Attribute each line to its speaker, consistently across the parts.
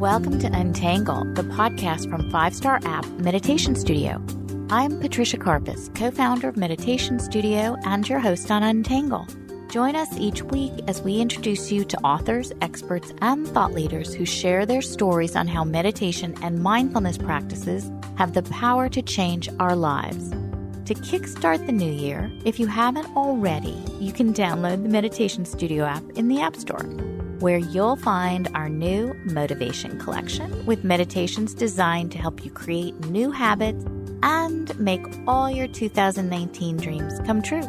Speaker 1: Welcome to Untangle, the podcast from Five Star App Meditation Studio. I'm Patricia Karpas, co founder of Meditation Studio and your host on Untangle. Join us each week as we introduce you to authors, experts, and thought leaders who share their stories on how meditation and mindfulness practices have the power to change our lives. To kickstart the new year, if you haven't already, you can download the Meditation Studio app in the App Store where you'll find our new motivation collection with meditations designed to help you create new habits and make all your 2019 dreams come true.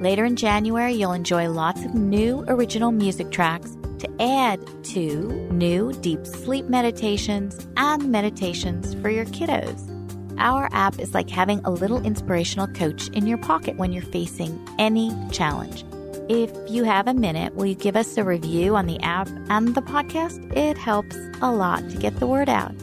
Speaker 1: Later in January, you'll enjoy lots of new original music tracks to add to new deep sleep meditations and meditations for your kiddos. Our app is like having a little inspirational coach in your pocket when you're facing any challenge. If you have a minute, will you give us a review on the app and the podcast? It helps a lot to get the word out.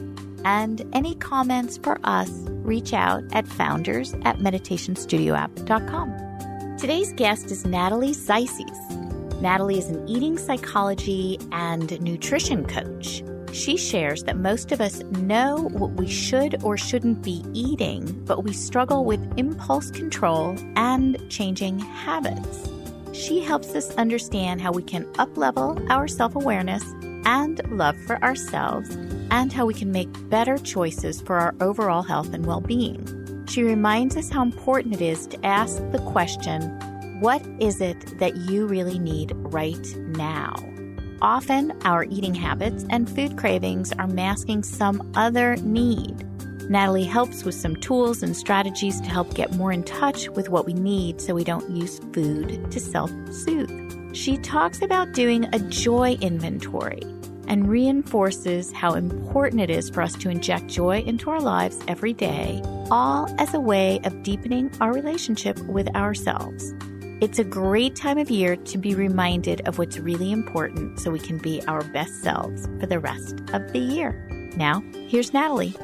Speaker 1: And any comments for us, reach out at founders at meditationstudioapp.com. Today's guest is Natalie Zises. Natalie is an eating psychology and nutrition coach. She shares that most of us know what we should or shouldn't be eating, but we struggle with impulse control and changing habits. She helps us understand how we can uplevel our self awareness and love for ourselves, and how we can make better choices for our overall health and well being. She reminds us how important it is to ask the question what is it that you really need right now? Often, our eating habits and food cravings are masking some other need. Natalie helps with some tools and strategies to help get more in touch with what we need so we don't use food to self soothe. She talks about doing a joy inventory and reinforces how important it is for us to inject joy into our lives every day, all as a way of deepening our relationship with ourselves. It's a great time of year to be reminded of what's really important so we can be our best selves for the rest of the year. Now, here's Natalie.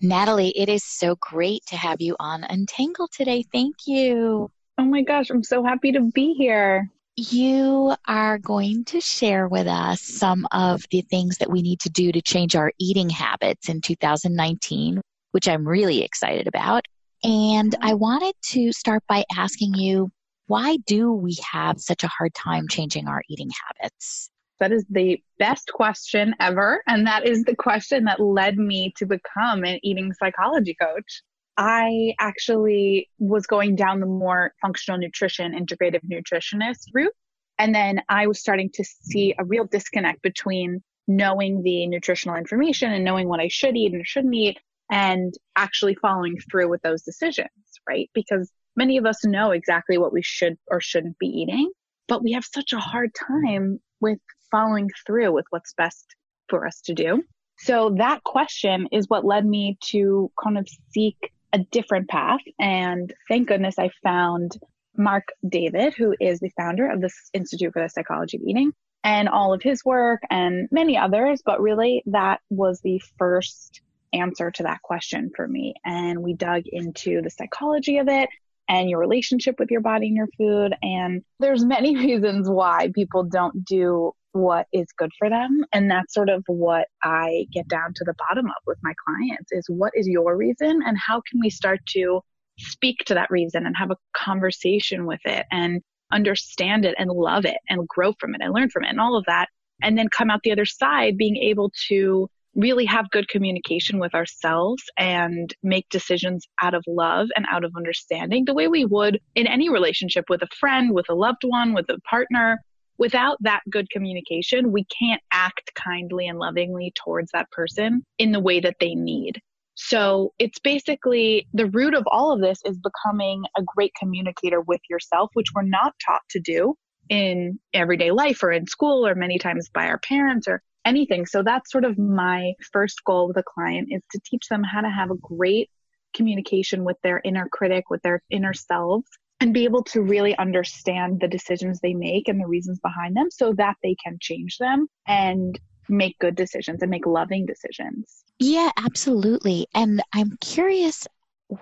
Speaker 1: Natalie, it is so great to have you on Untangle today. Thank you.
Speaker 2: Oh my gosh, I'm so happy to be here.
Speaker 1: You are going to share with us some of the things that we need to do to change our eating habits in 2019, which I'm really excited about. And I wanted to start by asking you, why do we have such a hard time changing our eating habits?
Speaker 2: That is the best question ever. And that is the question that led me to become an eating psychology coach. I actually was going down the more functional nutrition, integrative nutritionist route. And then I was starting to see a real disconnect between knowing the nutritional information and knowing what I should eat and shouldn't eat and actually following through with those decisions, right? Because many of us know exactly what we should or shouldn't be eating, but we have such a hard time with following through with what's best for us to do. So that question is what led me to kind of seek a different path. And thank goodness I found Marc David, who is the founder of the Institute for the Psychology of Eating and all of his work and many others. But really that was the first answer to that question for me. And we dug into the psychology of it and your relationship with your body and your food. And there's many reasons why people don't do what is good for them. And that's sort of what I get down to the bottom of with my clients is what is your reason and how can we start to speak to that reason and have a conversation with it and understand it and love it and grow from it and learn from it and all of that. And then come out the other side being able to really have good communication with ourselves and make decisions out of love and out of understanding the way we would in any relationship with a friend, with a loved one, with a partner without that good communication, we can't act kindly and lovingly towards that person in the way that they need. So it's basically the root of all of this is becoming a great communicator with yourself, which we're not taught to do in everyday life or in school or many times by our parents or anything. So that's sort of my first goal with a client is to teach them how to have a great communication with their inner critic, with their inner selves and be able to really understand the decisions they make and the reasons behind them so that they can change them and make good decisions and make loving decisions.
Speaker 1: Yeah, absolutely. And I'm curious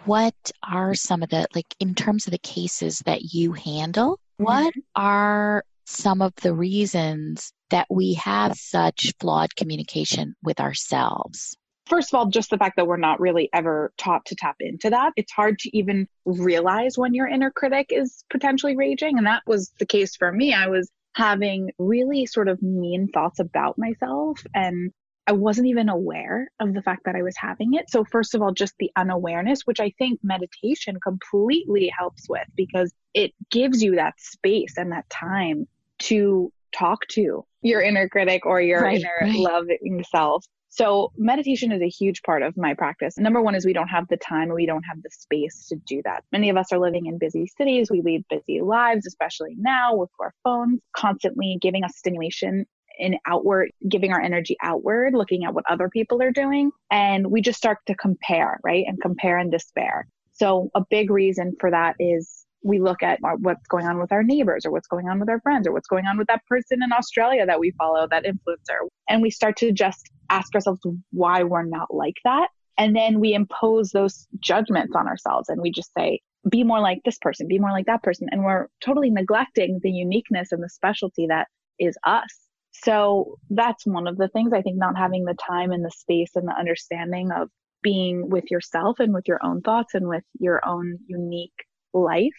Speaker 1: what are some of the like in terms of the cases that you handle what mm-hmm. are some of the reasons that we have such flawed communication with ourselves?
Speaker 2: First of all, just the fact that we're not really ever taught to tap into that. It's hard to even realize when your inner critic is potentially raging. And that was the case for me. I was having really sort of mean thoughts about myself and I wasn't even aware of the fact that I was having it. So, first of all, just the unawareness, which I think meditation completely helps with because it gives you that space and that time to talk to your inner critic or your right, inner right. loving self. So, meditation is a huge part of my practice. Number one is we don't have the time we don't have the space to do that. Many of us are living in busy cities. We lead busy lives, especially now with our phones, constantly giving us stimulation in outward, giving our energy outward, looking at what other people are doing. And we just start to compare, right? And compare and despair. So a big reason for that is we look at what's going on with our neighbors or what's going on with our friends or what's going on with that person in Australia that we follow, that influencer. And we start to just ask ourselves why we're not like that. And then we impose those judgments on ourselves and we just say, be more like this person, be more like that person. And we're totally neglecting the uniqueness and the specialty that is us. So that's one of the things I think not having the time and the space and the understanding of being with yourself and with your own thoughts and with your own unique life.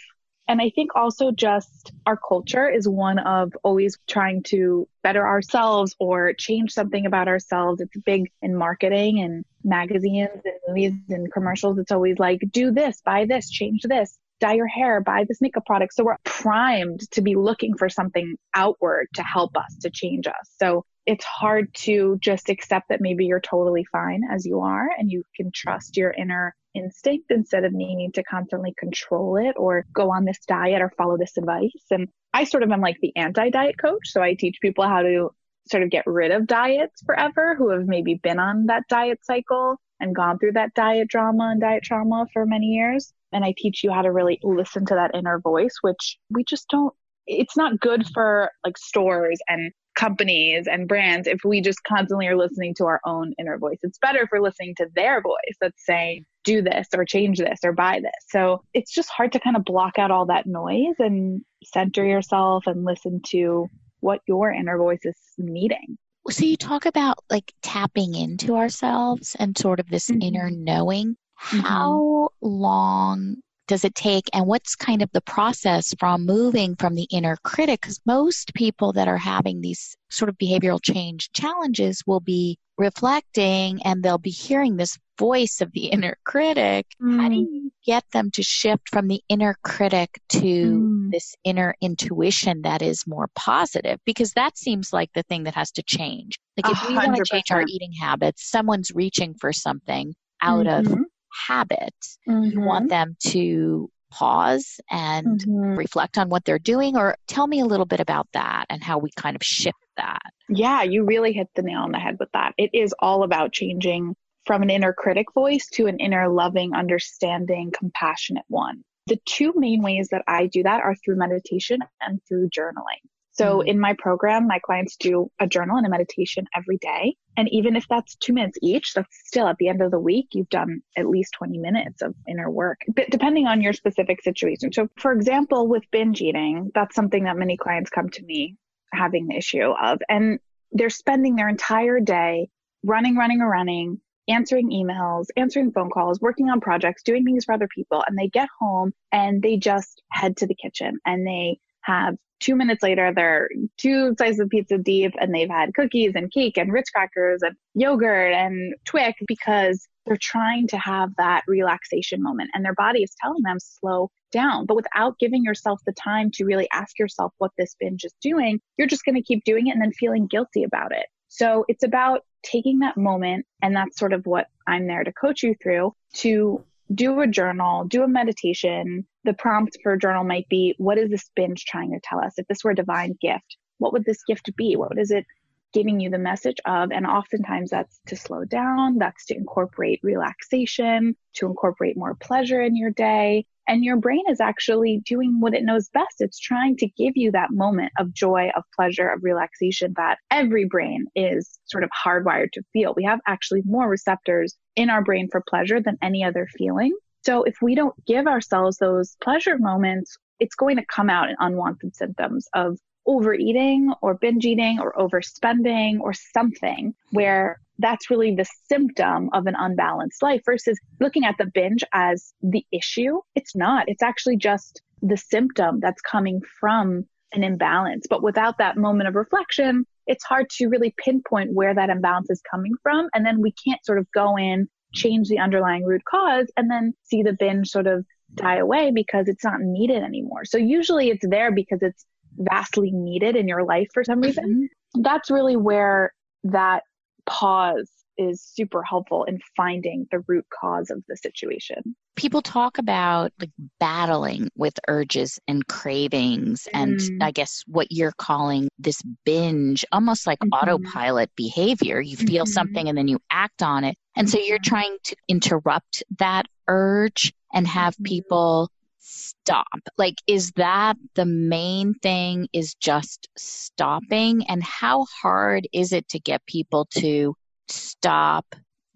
Speaker 2: And I think also just our culture is one of always trying to better ourselves or change something about ourselves. It's big in marketing and magazines and movies and commercials. It's always like, do this, buy this, change this dye your hair, buy this makeup product. So we're primed to be looking for something outward to help us, to change us. So it's hard to just accept that maybe you're totally fine as you are and you can trust your inner instinct instead of needing to constantly control it or go on this diet or follow this advice. And I sort of am like the anti diet coach. So I teach people how to sort of get rid of diets forever who have maybe been on that diet cycle and gone through that diet drama and diet trauma for many years and I teach you how to really listen to that inner voice, which we just don't, it's not good for like stores and companies and brands if we just constantly are listening to our own inner voice. It's better if we're listening to their voice that's saying, do this or change this or buy this. So it's just hard to kind of block out all that noise and center yourself and listen to what your inner voice is needing.
Speaker 1: So you talk about like tapping into ourselves and sort of this mm-hmm. inner knowing. Mm-hmm. How long does it take and what's kind of the process from moving from the inner critic because most people that are having these sort of behavioral change challenges will be reflecting and they'll be hearing this voice of the inner critic mm. how do mm. you get them to shift from the inner critic to mm. this inner intuition that is more positive because that seems like the thing that has to change like if 100%. we want to change our eating habits someone's reaching for something out mm-hmm. of habit, mm-hmm. you want them to pause and mm-hmm. reflect on what they're doing or tell me a little bit about that and how we kind of shift that.
Speaker 2: Yeah, you really hit the nail on the head with that. It is all about changing from an inner critic voice to an inner loving, understanding, compassionate one. The two main ways that I do that are through meditation and through journaling. So mm-hmm. in my program, my clients do a journal and a meditation every day. And even if that's two minutes each, that's still at the end of the week, you've done at least 20 minutes of inner work, but depending on your specific situation. So for example, with binge eating, that's something that many clients come to me having the issue of, and they're spending their entire day running, running, running, answering emails, answering phone calls, working on projects, doing things for other people. And they get home and they just head to the kitchen and they have two minutes later, they're two slices of pizza deep and they've had cookies and cake and Ritz crackers and yogurt and Twix because they're trying to have that relaxation moment and their body is telling them slow down. But without giving yourself the time to really ask yourself what this binge is doing, you're just going to keep doing it and then feeling guilty about it. So it's about taking that moment. And that's sort of what I'm there to coach you through to do a journal, do a meditation. The prompt for a journal might be, what is this binge trying to tell us? If this were a divine gift, what would this gift be? What is it giving you the message of? And oftentimes that's to slow down, that's to incorporate relaxation, to incorporate more pleasure in your day. And your brain is actually doing what it knows best. It's trying to give you that moment of joy, of pleasure, of relaxation that every brain is sort of hardwired to feel. We have actually more receptors in our brain for pleasure than any other feeling. So if we don't give ourselves those pleasure moments, it's going to come out in unwanted symptoms of overeating or binge eating or overspending or something where that's really the symptom of an unbalanced life versus looking at the binge as the issue. It's not. It's actually just the symptom that's coming from an imbalance. But without that moment of reflection, it's hard to really pinpoint where that imbalance is coming from. And then we can't sort of go in, change the underlying root cause, and then see the binge sort of die away because it's not needed anymore. So usually it's there because it's vastly needed in your life for some reason. Mm-hmm. That's really where that pause is super helpful in finding the root cause of the situation.
Speaker 1: People talk about like battling with urges and cravings mm. and I guess what you're calling this binge, almost like mm-hmm. autopilot behavior. You feel mm-hmm. something and then you act on it. And so you're mm-hmm. trying to interrupt that urge and have mm-hmm. people stop? Like, is that the main thing is just stopping? And how hard is it to get people to stop,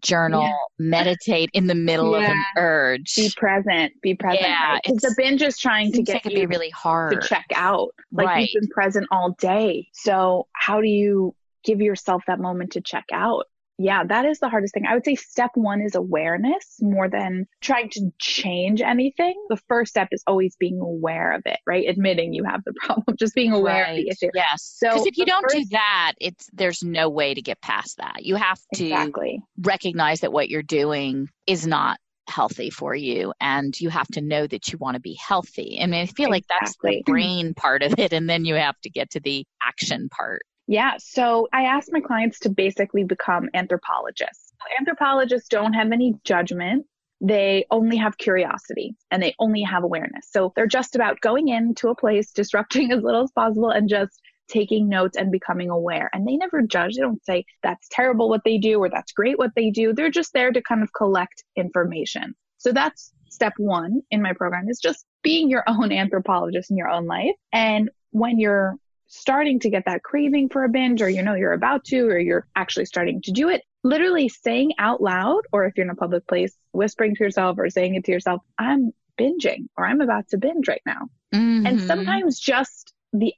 Speaker 1: journal, yeah. meditate in the middle yeah. of an urge?
Speaker 2: Be present, be present. Yeah. Because right? the binge is trying to get
Speaker 1: like you be really hard
Speaker 2: to check out. Like right. you've been present all day. So how do you give yourself that moment to check out? Yeah, that is the hardest thing. I would say step one is awareness more than trying to change anything. The first step is always being aware of it, right? Admitting you have the problem, just being aware right. of the issue.
Speaker 1: Yes. So because if you don't first, do that, it's there's no way to get past that. You have to exactly. recognize that what you're doing is not healthy for you and you have to know that you want to be healthy. I mean, I feel exactly. like that's the brain part of it and then you have to get to the action part.
Speaker 2: Yeah. So I ask my clients to basically become anthropologists. Anthropologists don't have any judgment. They only have curiosity and they only have awareness. So they're just about going into a place, disrupting as little as possible and just taking notes and becoming aware. And they never judge. They don't say that's terrible what they do or that's great what they do. They're just there to kind of collect information. So that's step one in my program is just being your own anthropologist in your own life. And when you're starting to get that craving for a binge or you know you're about to or you're actually starting to do it, literally saying out loud or if you're in a public place, whispering to yourself or saying it to yourself, I'm binging or I'm about to binge right now. Mm-hmm. And sometimes just the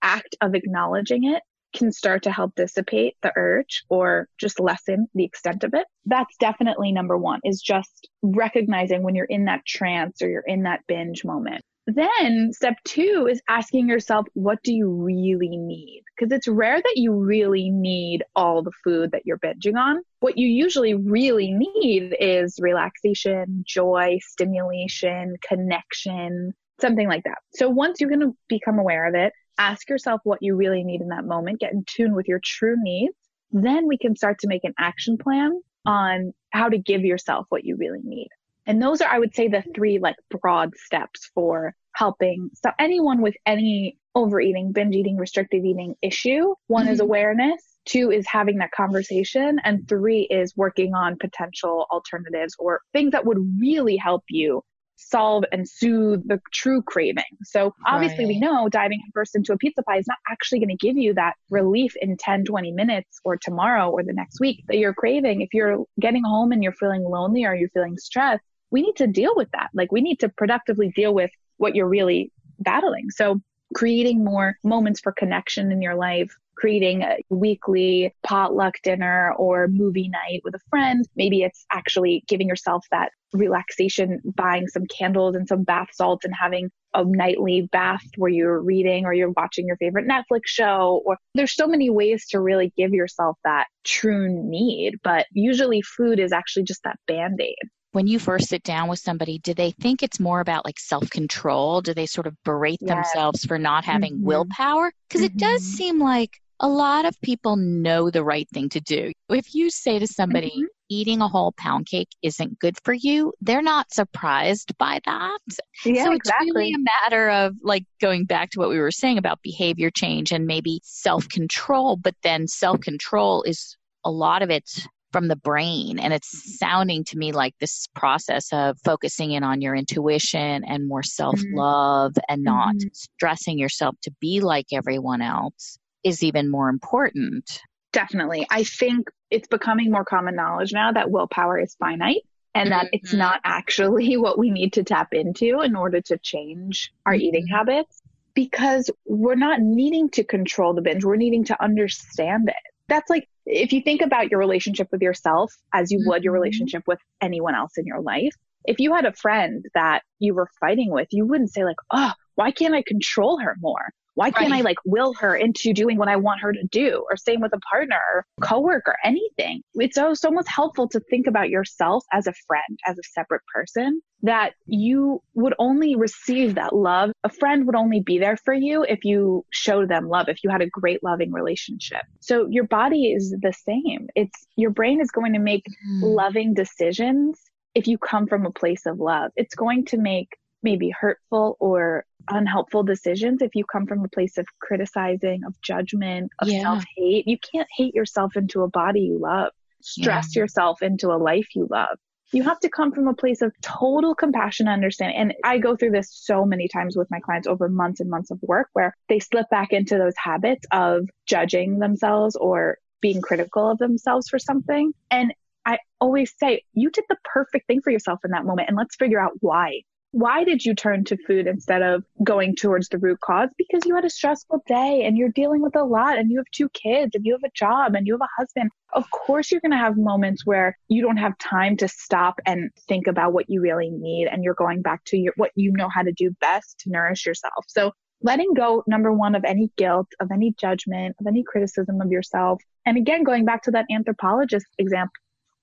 Speaker 2: act of acknowledging it can start to help dissipate the urge or just lessen the extent of it. That's definitely number one is just recognizing when you're in that trance or you're in that binge moment. Then step two is asking yourself, what do you really need? Because it's rare that you really need all the food that you're binging on. What you usually really need is relaxation, joy, stimulation, connection, something like that. So once you're going to become aware of it, ask yourself what you really need in that moment, get in tune with your true needs. Then we can start to make an action plan on how to give yourself what you really need. And those are, I would say, the three like broad steps for helping so anyone with any overeating, binge eating, restrictive eating issue. One mm-hmm. is awareness. Two is having that conversation. And three is working on potential alternatives or things that would really help you solve and soothe the true craving. So obviously right. we know diving first into a pizza pie is not actually going to give you that relief in 10, 20 minutes or tomorrow or the next week that you're craving. If you're getting home and you're feeling lonely or you're feeling stressed, we need to deal with that. Like we need to productively deal with what you're really battling. So creating more moments for connection in your life, creating a weekly potluck dinner or movie night with a friend. Maybe it's actually giving yourself that relaxation, buying some candles and some bath salts and having a nightly bath where you're reading or you're watching your favorite Netflix show or there's so many ways to really give yourself that true need. But usually food is actually just that band-aid
Speaker 1: when you first sit down with somebody, do they think it's more about like self control? Do they sort of berate yes. themselves for not having mm-hmm. willpower? Because mm-hmm. it does mm-hmm. seem like a lot of people know the right thing to do. If you say to somebody, mm-hmm. eating a whole pound cake isn't good for you, they're not surprised by that.
Speaker 2: Yeah,
Speaker 1: so
Speaker 2: it's exactly.
Speaker 1: really a matter of like going back to what we were saying about behavior change and maybe self control, but then self control is a lot of it from the brain. And it's sounding to me like this process of focusing in on your intuition and more self love mm-hmm. and not mm-hmm. stressing yourself to be like everyone else is even more important.
Speaker 2: Definitely. I think it's becoming more common knowledge now that willpower is finite and that mm-hmm. it's not actually what we need to tap into in order to change our mm-hmm. eating habits. because we're not needing to control the binge. We're needing to understand it. That's like if you think about your relationship with yourself as you would your mm-hmm. relationship with anyone else in your life. If you had a friend that you were fighting with, you wouldn't say like, "Oh, why can't I control her more?" Why can't right. I like will her into doing what I want her to do? Or same with a partner or coworker, anything. It's so, so much helpful to think about yourself as a friend, as a separate person, that you would only receive that love. A friend would only be there for you if you showed them love, if you had a great loving relationship. So your body is the same. It's your brain is going to make mm. loving decisions if you come from a place of love. It's going to make maybe hurtful or unhelpful decisions if you come from a place of criticizing, of judgment, of yeah. self hate. You can't hate yourself into a body you love, stress yeah. yourself into a life you love. You have to come from a place of total compassion and understanding. And I go through this so many times with my clients over months and months of work where they slip back into those habits of judging themselves or being critical of themselves for something. And I always say, you did the perfect thing for yourself in that moment. And let's figure out why why did you turn to food instead of going towards the root cause? Because you had a stressful day and you're dealing with a lot and you have two kids and you have a job and you have a husband. Of course, you're going to have moments where you don't have time to stop and think about what you really need. And you're going back to your, what you know how to do best to nourish yourself. So letting go, number one, of any guilt, of any judgment, of any criticism of yourself. And again, going back to that anthropologist example,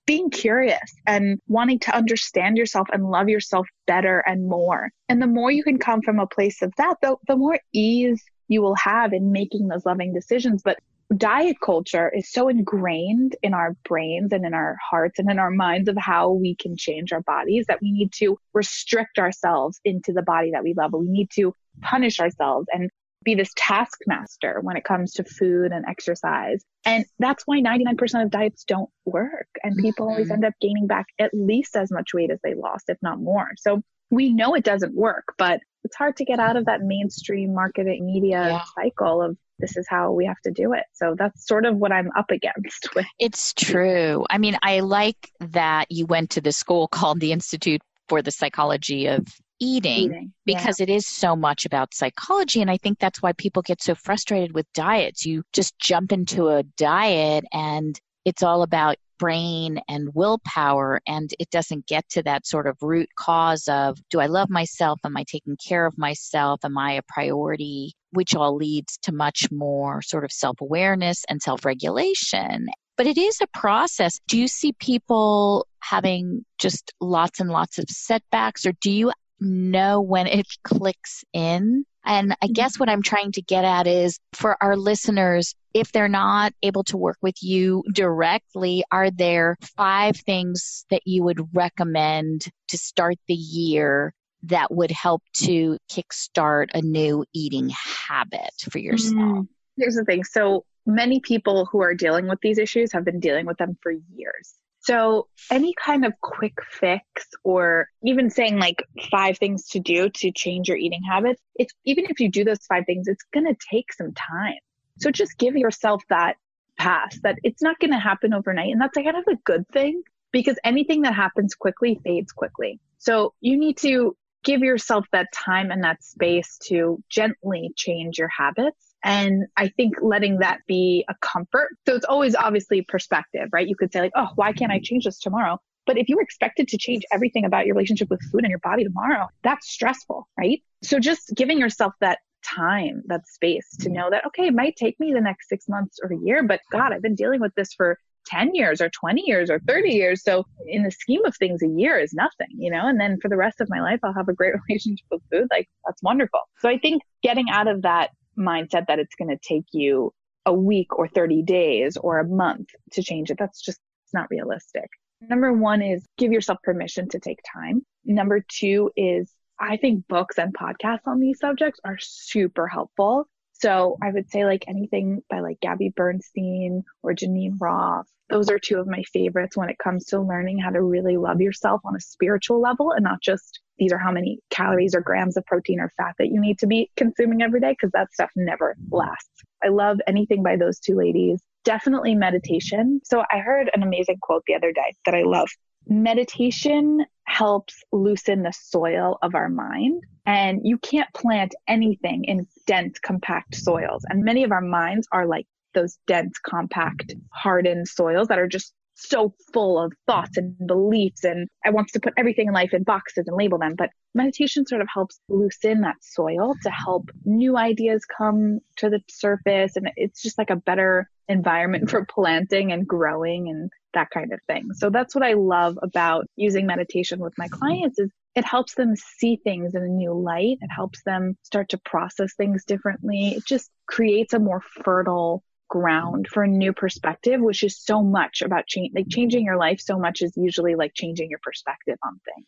Speaker 2: being curious and wanting to understand yourself and love yourself better and more. And the more you can come from a place of that, the, the more ease you will have in making those loving decisions. But diet culture is so ingrained in our brains and in our hearts and in our minds of how we can change our bodies that we need to restrict ourselves into the body that we love. We need to punish ourselves and be this taskmaster when it comes to food and exercise. And that's why 99% of diets don't work. And people mm-hmm. always end up gaining back at least as much weight as they lost, if not more. So we know it doesn't work, but it's hard to get out of that mainstream marketing media yeah. cycle of this is how we have to do it. So that's sort of what I'm up against with.
Speaker 1: It's true. I mean, I like that you went to the school called the Institute for the Psychology of eating, eating. because yeah. it is so much about psychology. And I think that's why people get so frustrated with diets. You just jump into a diet and it's all about brain and willpower and it doesn't get to that sort of root cause of do I love myself? Am I taking care of myself? Am I a priority? Which all leads to much more sort of self awareness and self regulation. But it is a process. Do you see people having just lots and lots of setbacks or do you know when it clicks in. And I mm-hmm. guess what I'm trying to get at is for our listeners, if they're not able to work with you directly, are there five things that you would recommend to start the year that would help to kickstart a new eating habit for yourself? Mm,
Speaker 2: here's the thing. So many people who are dealing with these issues have been dealing with them for years. So any kind of quick fix or even saying like five things to do to change your eating habits, it's even if you do those five things, it's going to take some time. So just give yourself that pass that it's not going to happen overnight. And that's kind of a good thing because anything that happens quickly fades quickly. So you need to give yourself that time and that space to gently change your habits and I think letting that be a comfort. So it's always obviously perspective, right? You could say like, oh, why can't I change this tomorrow? But if you were expected to change everything about your relationship with food and your body tomorrow, that's stressful, right? So just giving yourself that time, that space to know that, okay, it might take me the next six months or a year, but God, I've been dealing with this for 10 years or 20 years or 30 years. So in the scheme of things, a year is nothing, you know, and then for the rest of my life, I'll have a great relationship with food. Like that's wonderful. So I think getting out of that mindset that it's going to take you a week or 30 days or a month to change it. That's just not realistic. Number one is give yourself permission to take time. Number two is I think books and podcasts on these subjects are super helpful. So I would say like anything by like Gabby Bernstein or Geneen Roth. Those are two of my favorites when it comes to learning how to really love yourself on a spiritual level and not just these are how many calories or grams of protein or fat that you need to be consuming every day because that stuff never mm-hmm. lasts. I love anything by those two ladies. Definitely meditation. So I heard an amazing quote the other day that I love. Meditation helps loosen the soil of our mind. And you can't plant anything in dense, compact soils. And many of our minds are like those dense, compact, hardened soils that are just so full of thoughts and beliefs and I wants to put everything in life in boxes and label them. But meditation sort of helps loosen that soil to help new ideas come to the surface. And it's just like a better environment for planting and growing and that kind of thing. So that's what I love about using meditation with my clients is it helps them see things in a new light. It helps them start to process things differently. It just creates a more fertile ground for a new perspective, which is so much about change, like changing your life so much is usually like changing your perspective on things.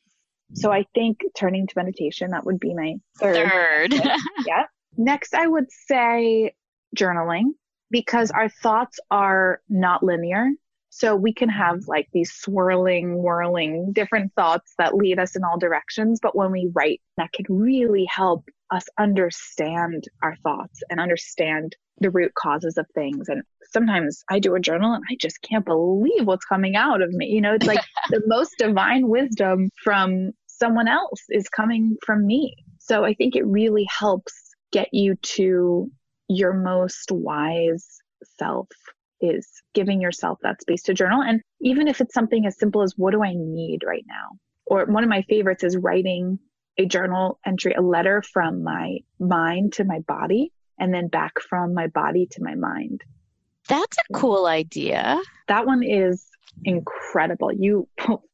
Speaker 2: So I think turning to meditation, that would be my third.
Speaker 1: Third.
Speaker 2: yeah. Next, I would say journaling because our thoughts are not linear. So we can have mm-hmm. like these swirling, whirling, different thoughts that lead us in all directions. But when we write, that can really help us understand our thoughts and understand the root causes of things. And sometimes I do a journal and I just can't believe what's coming out of me. You know, it's like the most divine wisdom from someone else is coming from me. So I think it really helps get you to your most wise self is giving yourself that space to journal. And even if it's something as simple as what do I need right now? Or one of my favorites is writing a journal entry, a letter from my mind to my body and then back from my body to my mind.
Speaker 1: That's a cool idea.
Speaker 2: That one is incredible. You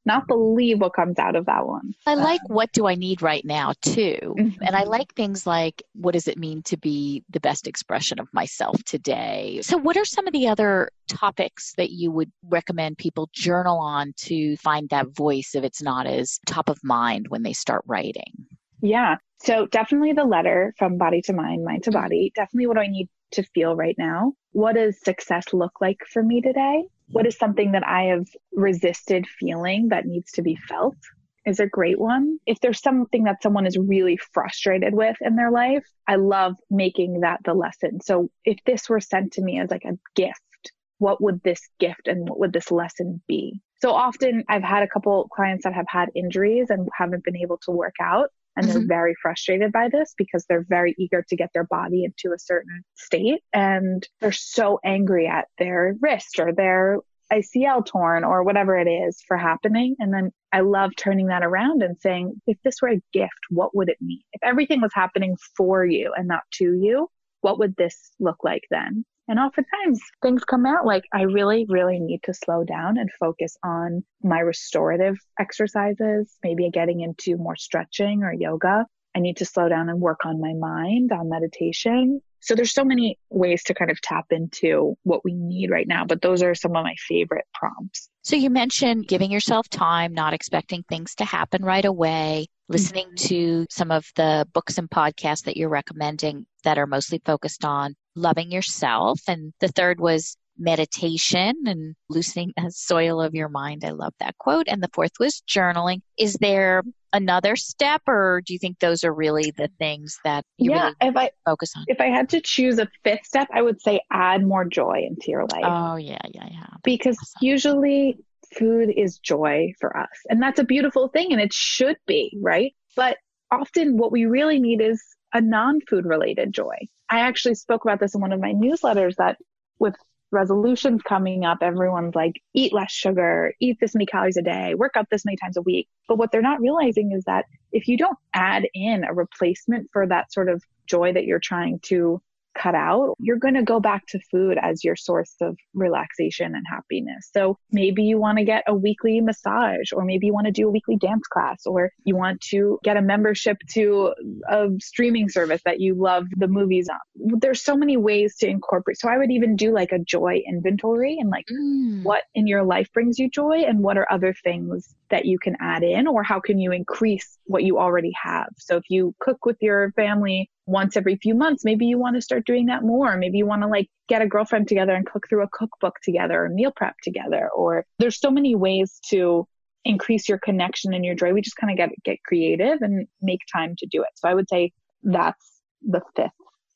Speaker 2: not believe what comes out of that one.
Speaker 1: I like um, what do I need right now too. Mm-hmm. And I like things like what does it mean to be the best expression of myself today? So what are some of the other topics that you would recommend people journal on to find that voice if it's not as top of mind when they start writing?
Speaker 2: Yeah. So definitely the letter from body to mind, mind to body. Definitely what do I need to feel right now? What does success look like for me today? What is something that I have resisted feeling that needs to be felt? Is a great one. If there's something that someone is really frustrated with in their life, I love making that the lesson. So if this were sent to me as like a gift, what would this gift and what would this lesson be? So often I've had a couple clients that have had injuries and haven't been able to work out and they're mm-hmm. very frustrated by this because they're very eager to get their body into a certain state and they're so angry at their wrist or their ACL torn or whatever it is for happening. And then I love turning that around and saying, if this were a gift, what would it mean? If everything was happening for you and not to you, what would this look like then? And oftentimes things come out like I really, really need to slow down and focus on my restorative exercises, maybe getting into more stretching or yoga. I need to slow down and work on my mind, on meditation. So there's so many ways to kind of tap into what we need right now, but those are some of my favorite prompts.
Speaker 1: So you mentioned giving yourself time, not expecting things to happen right away, listening mm-hmm. to some of the books and podcasts that you're recommending that are mostly focused on loving yourself. And the third was meditation and loosening the soil of your mind. I love that quote. And the fourth was journaling. Is there another step or do you think those are really the things that you yeah, really if I, focus on?
Speaker 2: If I had to choose a fifth step, I would say add more joy into your life.
Speaker 1: Oh yeah, yeah, yeah.
Speaker 2: Because awesome. usually food is joy for us. And that's a beautiful thing and it should be, right? But often what we really need is a non-food related joy. I actually spoke about this in one of my newsletters that with resolutions coming up, everyone's like, eat less sugar, eat this many calories a day, work out this many times a week. But what they're not realizing is that if you don't add in a replacement for that sort of joy that you're trying to cut out, you're going to go back to food as your source of relaxation and happiness. So maybe you want to get a weekly massage, or maybe you want to do a weekly dance class, or you want to get a membership to a streaming service that you love the movies on. There's so many ways to incorporate. So I would even do like a joy inventory and like mm. what in your life brings you joy and what are other things that you can add in, or how can you increase what you already have. So if you cook with your family once every few months, maybe you want to start doing that more. Maybe you want to like get a girlfriend together and cook through a cookbook together or meal prep together. Or there's so many ways to increase your connection and your joy. We just kind of get get creative and make time to do it. So I would say that's the fifth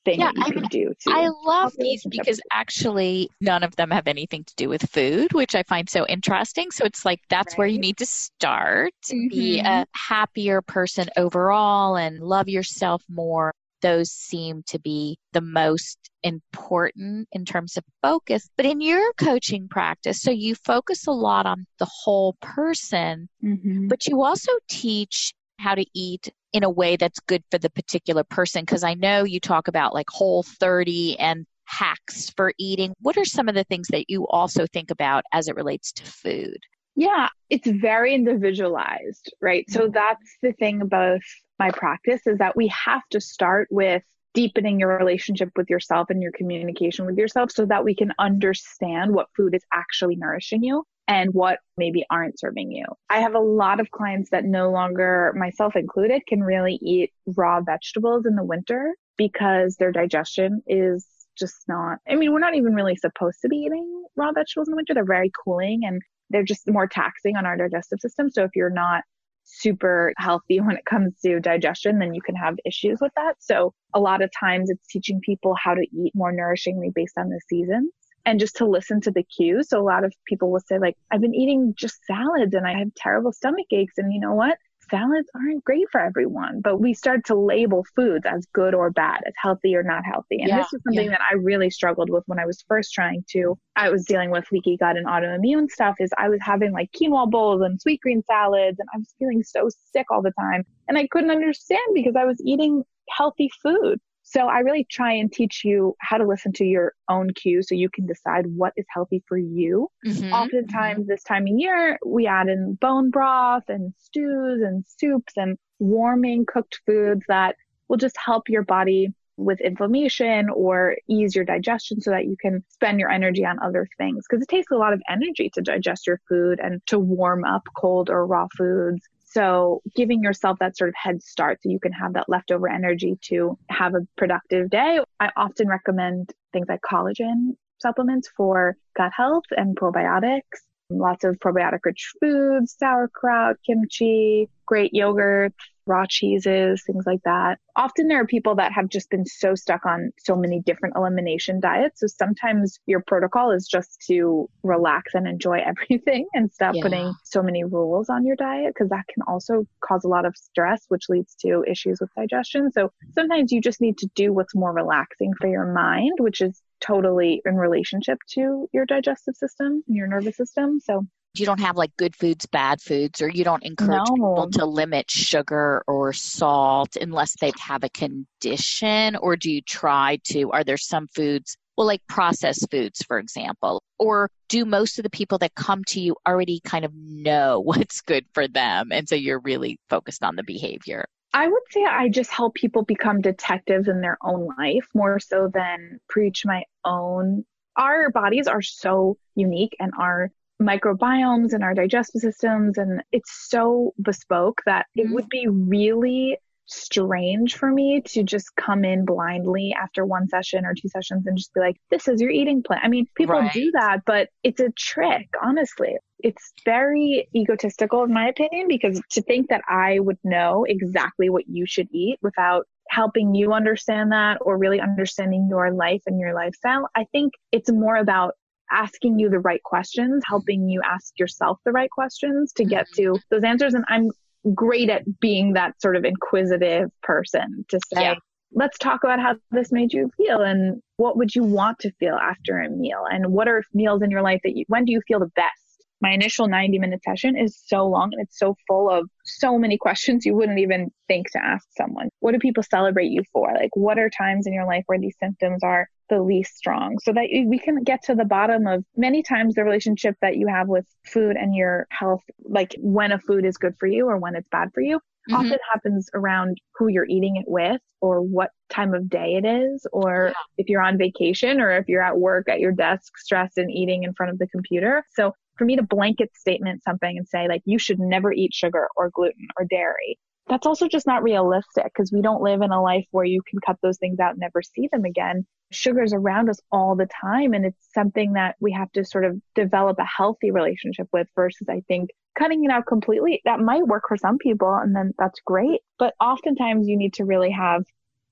Speaker 2: thing yeah, that you I can do.
Speaker 1: I love these because actually none of them have anything to do with food, which I find so interesting. So it's like that's right. where you need to start, mm-hmm. be a happier person overall and love yourself more. Those seem to be the most important in terms of focus. But in your coaching practice, so you focus a lot on the whole person, mm-hmm. but you also teach how to eat in a way that's good for the particular person? Because I know you talk about like whole 30 and hacks for eating. What are some of the things that you also think about as it relates to food?
Speaker 2: Yeah, it's very individualized, right? So mm-hmm. that's the thing about my practice is that we have to start with deepening your relationship with yourself and your communication with yourself so that we can understand what food is actually nourishing you and what maybe aren't serving you. I have a lot of clients that no longer, myself included, can really eat raw vegetables in the winter because their digestion is just not, I mean, we're not even really supposed to be eating raw vegetables in the winter. They're very cooling and they're just more taxing on our digestive system. So if you're not super healthy when it comes to digestion, then you can have issues with that. So a lot of times it's teaching people how to eat more nourishingly based on the seasons and just to listen to the cues. So a lot of people will say like, I've been eating just salads and I have terrible stomach aches. And you know what? Salads aren't great for everyone, but we start to label foods as good or bad, as healthy or not healthy. And yeah, this is something yeah. that I really struggled with when I was first trying to, I was dealing with leaky gut and autoimmune stuff is I was having like quinoa bowls and Sweetgreen salads and I was feeling so sick all the time. And I couldn't understand because I was eating healthy food. So I really try and teach you how to listen to your own cues so you can decide what is healthy for you. Mm-hmm. Oftentimes mm-hmm. this time of year, we add in bone broth and stews and soups and warming cooked foods that will just help your body with inflammation or ease your digestion so that you can spend your energy on other things. Because it takes a lot of energy to digest your food and to warm up cold or raw foods. So giving yourself that sort of head start so you can have that leftover energy to have a productive day. I often recommend things like collagen supplements for gut health and probiotics. Lots of probiotic rich foods, sauerkraut, kimchi, great yogurt, raw cheeses, things like that. Often there are people that have just been so stuck on so many different elimination diets. So sometimes your protocol is just to relax and enjoy everything and stop yeah. putting so many rules on your diet because that can also cause a lot of stress, which leads to issues with digestion. So sometimes you just need to do what's more relaxing for your mind, which is totally in relationship to your digestive system and your nervous system. So
Speaker 1: you don't have like good foods, bad foods, or you don't encourage no. people to limit sugar or salt unless they have a condition? Or do you try to? Are there some foods, well, like processed foods, for example? Or do most of the people that come to you already kind of know what's good for them? And so you're really focused on the behavior?
Speaker 2: I would say I just help people become detectives in their own life more so than preach my own our bodies are so unique and our microbiomes and our digestive systems and it's so bespoke that mm-hmm. it would be really strange for me to just come in blindly after one session or two sessions and just be like, this is your eating plan. I mean, people right. do that, but it's a trick, honestly. It's very egotistical, in my opinion, because to think that I would know exactly what you should eat without helping you understand that or really understanding your life and your lifestyle, I think it's more about asking you the right questions, helping you ask yourself the right questions to get to mm-hmm. those answers. And I'm great at being that sort of inquisitive person to say, yeah. let's talk about how this made you feel and what would you want to feel after a meal and what are meals in your life that you, when do you feel the best? My initial 90 minute session is so long and it's so full of so many questions you wouldn't even think to ask someone. What do people celebrate you for? Like, what are times in your life where these symptoms are the least strong so that we can get to the bottom of many times the relationship that you have with food and your health, like when a food is good for you or when it's bad for you. Mm-hmm. Often happens around who you're eating it with or what time of day it is or yeah. if you're on vacation or if you're at work at your desk stressed and eating in front of the computer. So for me to blanket statement something and say like you should never eat sugar or gluten or dairy that's also just not realistic because we don't live in a life where you can cut those things out and never see them again. Sugar's around us all the time and it's something that we have to sort of develop a healthy relationship with versus I think cutting it out completely. That might work for some people and then that's great. But oftentimes you need to really have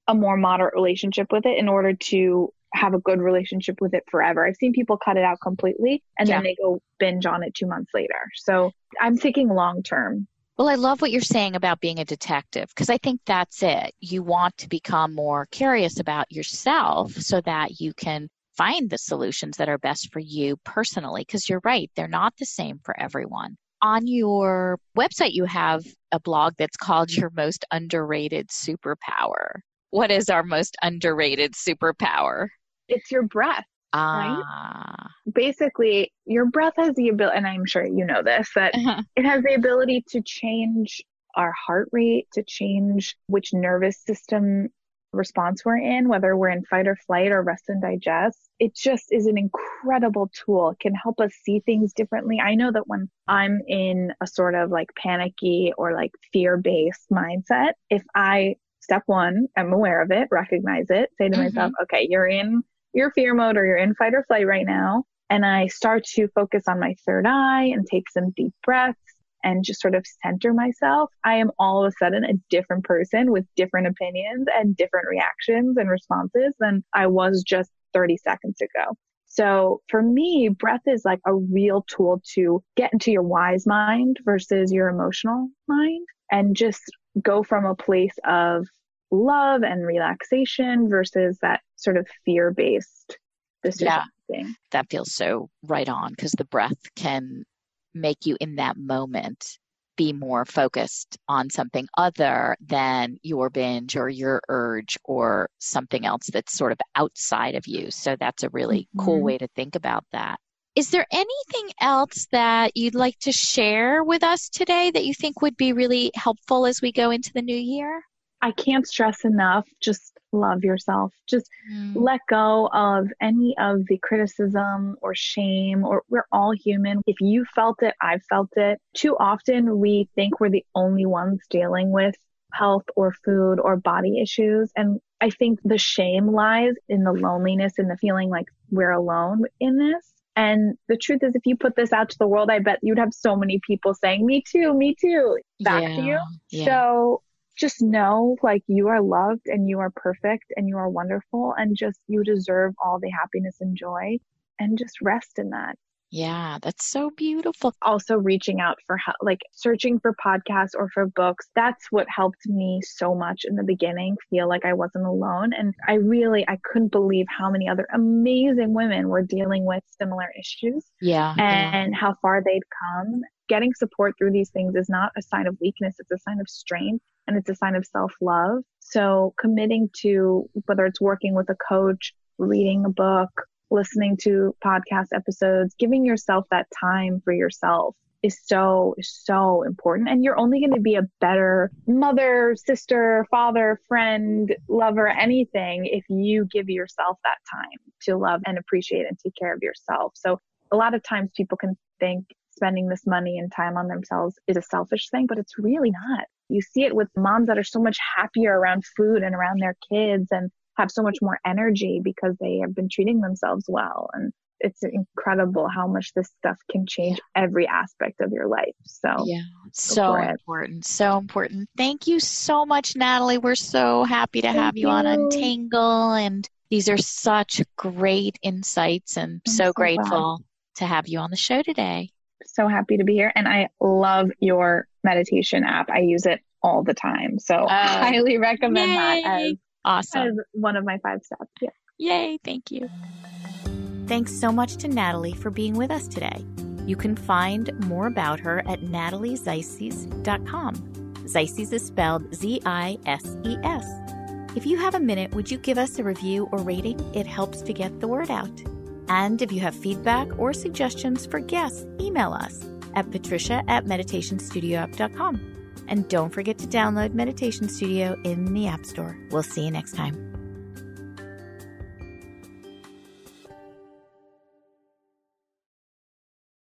Speaker 2: a more moderate relationship with it in order to have a good relationship with it forever. I've seen people cut it out completely and yeah. then they go binge on it two months later. So I'm thinking long term.
Speaker 1: Well, I love what you're saying about being a detective because I think that's it. You want to become more curious about yourself so that you can find the solutions that are best for you personally because you're right, they're not the same for everyone. On your website, you have a blog that's called Your Most Underrated Superpower. What is our most underrated superpower?
Speaker 2: It's your breath.
Speaker 1: Ah.
Speaker 2: Right? Basically, your breath has the ability, and I'm sure you know this, that uh-huh. it has the ability to change our heart rate, to change which nervous system response we're in, whether we're in fight or flight or rest and digest. It just is an incredible tool. It can help us see things differently. I know that when I'm in a sort of like panicky or like fear based mindset, if I step one, I'm aware of it, recognize it, say to mm-hmm. myself, okay, you're in your fear mode or you're in fight or flight right now. And I start to focus on my third eye and take some deep breaths and just sort of center myself, I am all of a sudden a different person with different opinions and different reactions and responses than I was just 30 seconds ago. So for me, breath is like a real tool to get into your wise mind versus your emotional mind and just go from a place of love and relaxation versus that sort of fear based decision. Yeah, thing.
Speaker 1: that feels so right on because the breath can make you in that moment be more focused on something other than your binge or your urge or something else that's sort of outside of you. So that's a really mm-hmm. cool way to think about that. Is there anything else that you'd like to share with us today that you think would be really helpful as we go into the new year?
Speaker 2: I can't stress enough just love yourself. Just mm. let go of any of the criticism or shame, or we're all human. If you felt it, I've felt it. Too often we think we're the only ones dealing with health or food or body issues. And I think the shame lies in the loneliness and the feeling like we're alone in this. And the truth is, if you put this out to the world, I bet you'd have so many people saying, me too, me too, back yeah, to you. Yeah. So just know like you are loved and you are perfect and you are wonderful and just you deserve all the happiness and joy and just rest in that.
Speaker 1: Yeah, that's so beautiful.
Speaker 2: Also, reaching out for help, like searching for podcasts or for books. That's what helped me so much in the beginning, feel like I wasn't alone. And I really, I couldn't believe how many other amazing women were dealing with similar issues.
Speaker 1: Yeah.
Speaker 2: And yeah. how far they'd come. Getting support through these things is not a sign of weakness, it's a sign of strength and it's a sign of self love. So committing to whether it's working with a coach, reading a book, listening to podcast episodes, giving yourself that time for yourself is so, so important. And you're only going to be a better mother, sister, father, friend, lover, anything if you give yourself that time to love and appreciate and take care of yourself. So a lot of times people can think spending this money and time on themselves is a selfish thing, but it's really not. You see it with moms that are so much happier around food and around their kids and have so much more energy because they have been treating themselves well. And it's incredible how much this stuff can change every aspect of your life. So,
Speaker 1: yeah, so important. So important. Thank you so much, Natalie. We're so happy to Thank have you, you, on Untangle. And these are such great insights and so, so, grateful glad. to have you on the show today
Speaker 2: so happy to be here. And I love your meditation app. I use it all the time. So uh, highly recommend yay. that as,
Speaker 1: awesome.
Speaker 2: as one of my five steps. Yeah.
Speaker 1: Yay. Thank you. Thanks so much to Natalie for being with us today. You can find more about her at nataliezises.com. Zises is spelled Z I S E S. If you have a minute, would you give us a review or rating? It helps to get the word out. And if you have feedback or suggestions for guests, email us at patricia at meditationstudioapp.com. And don't forget to download Meditation Studio in the App Store. We'll see you next time.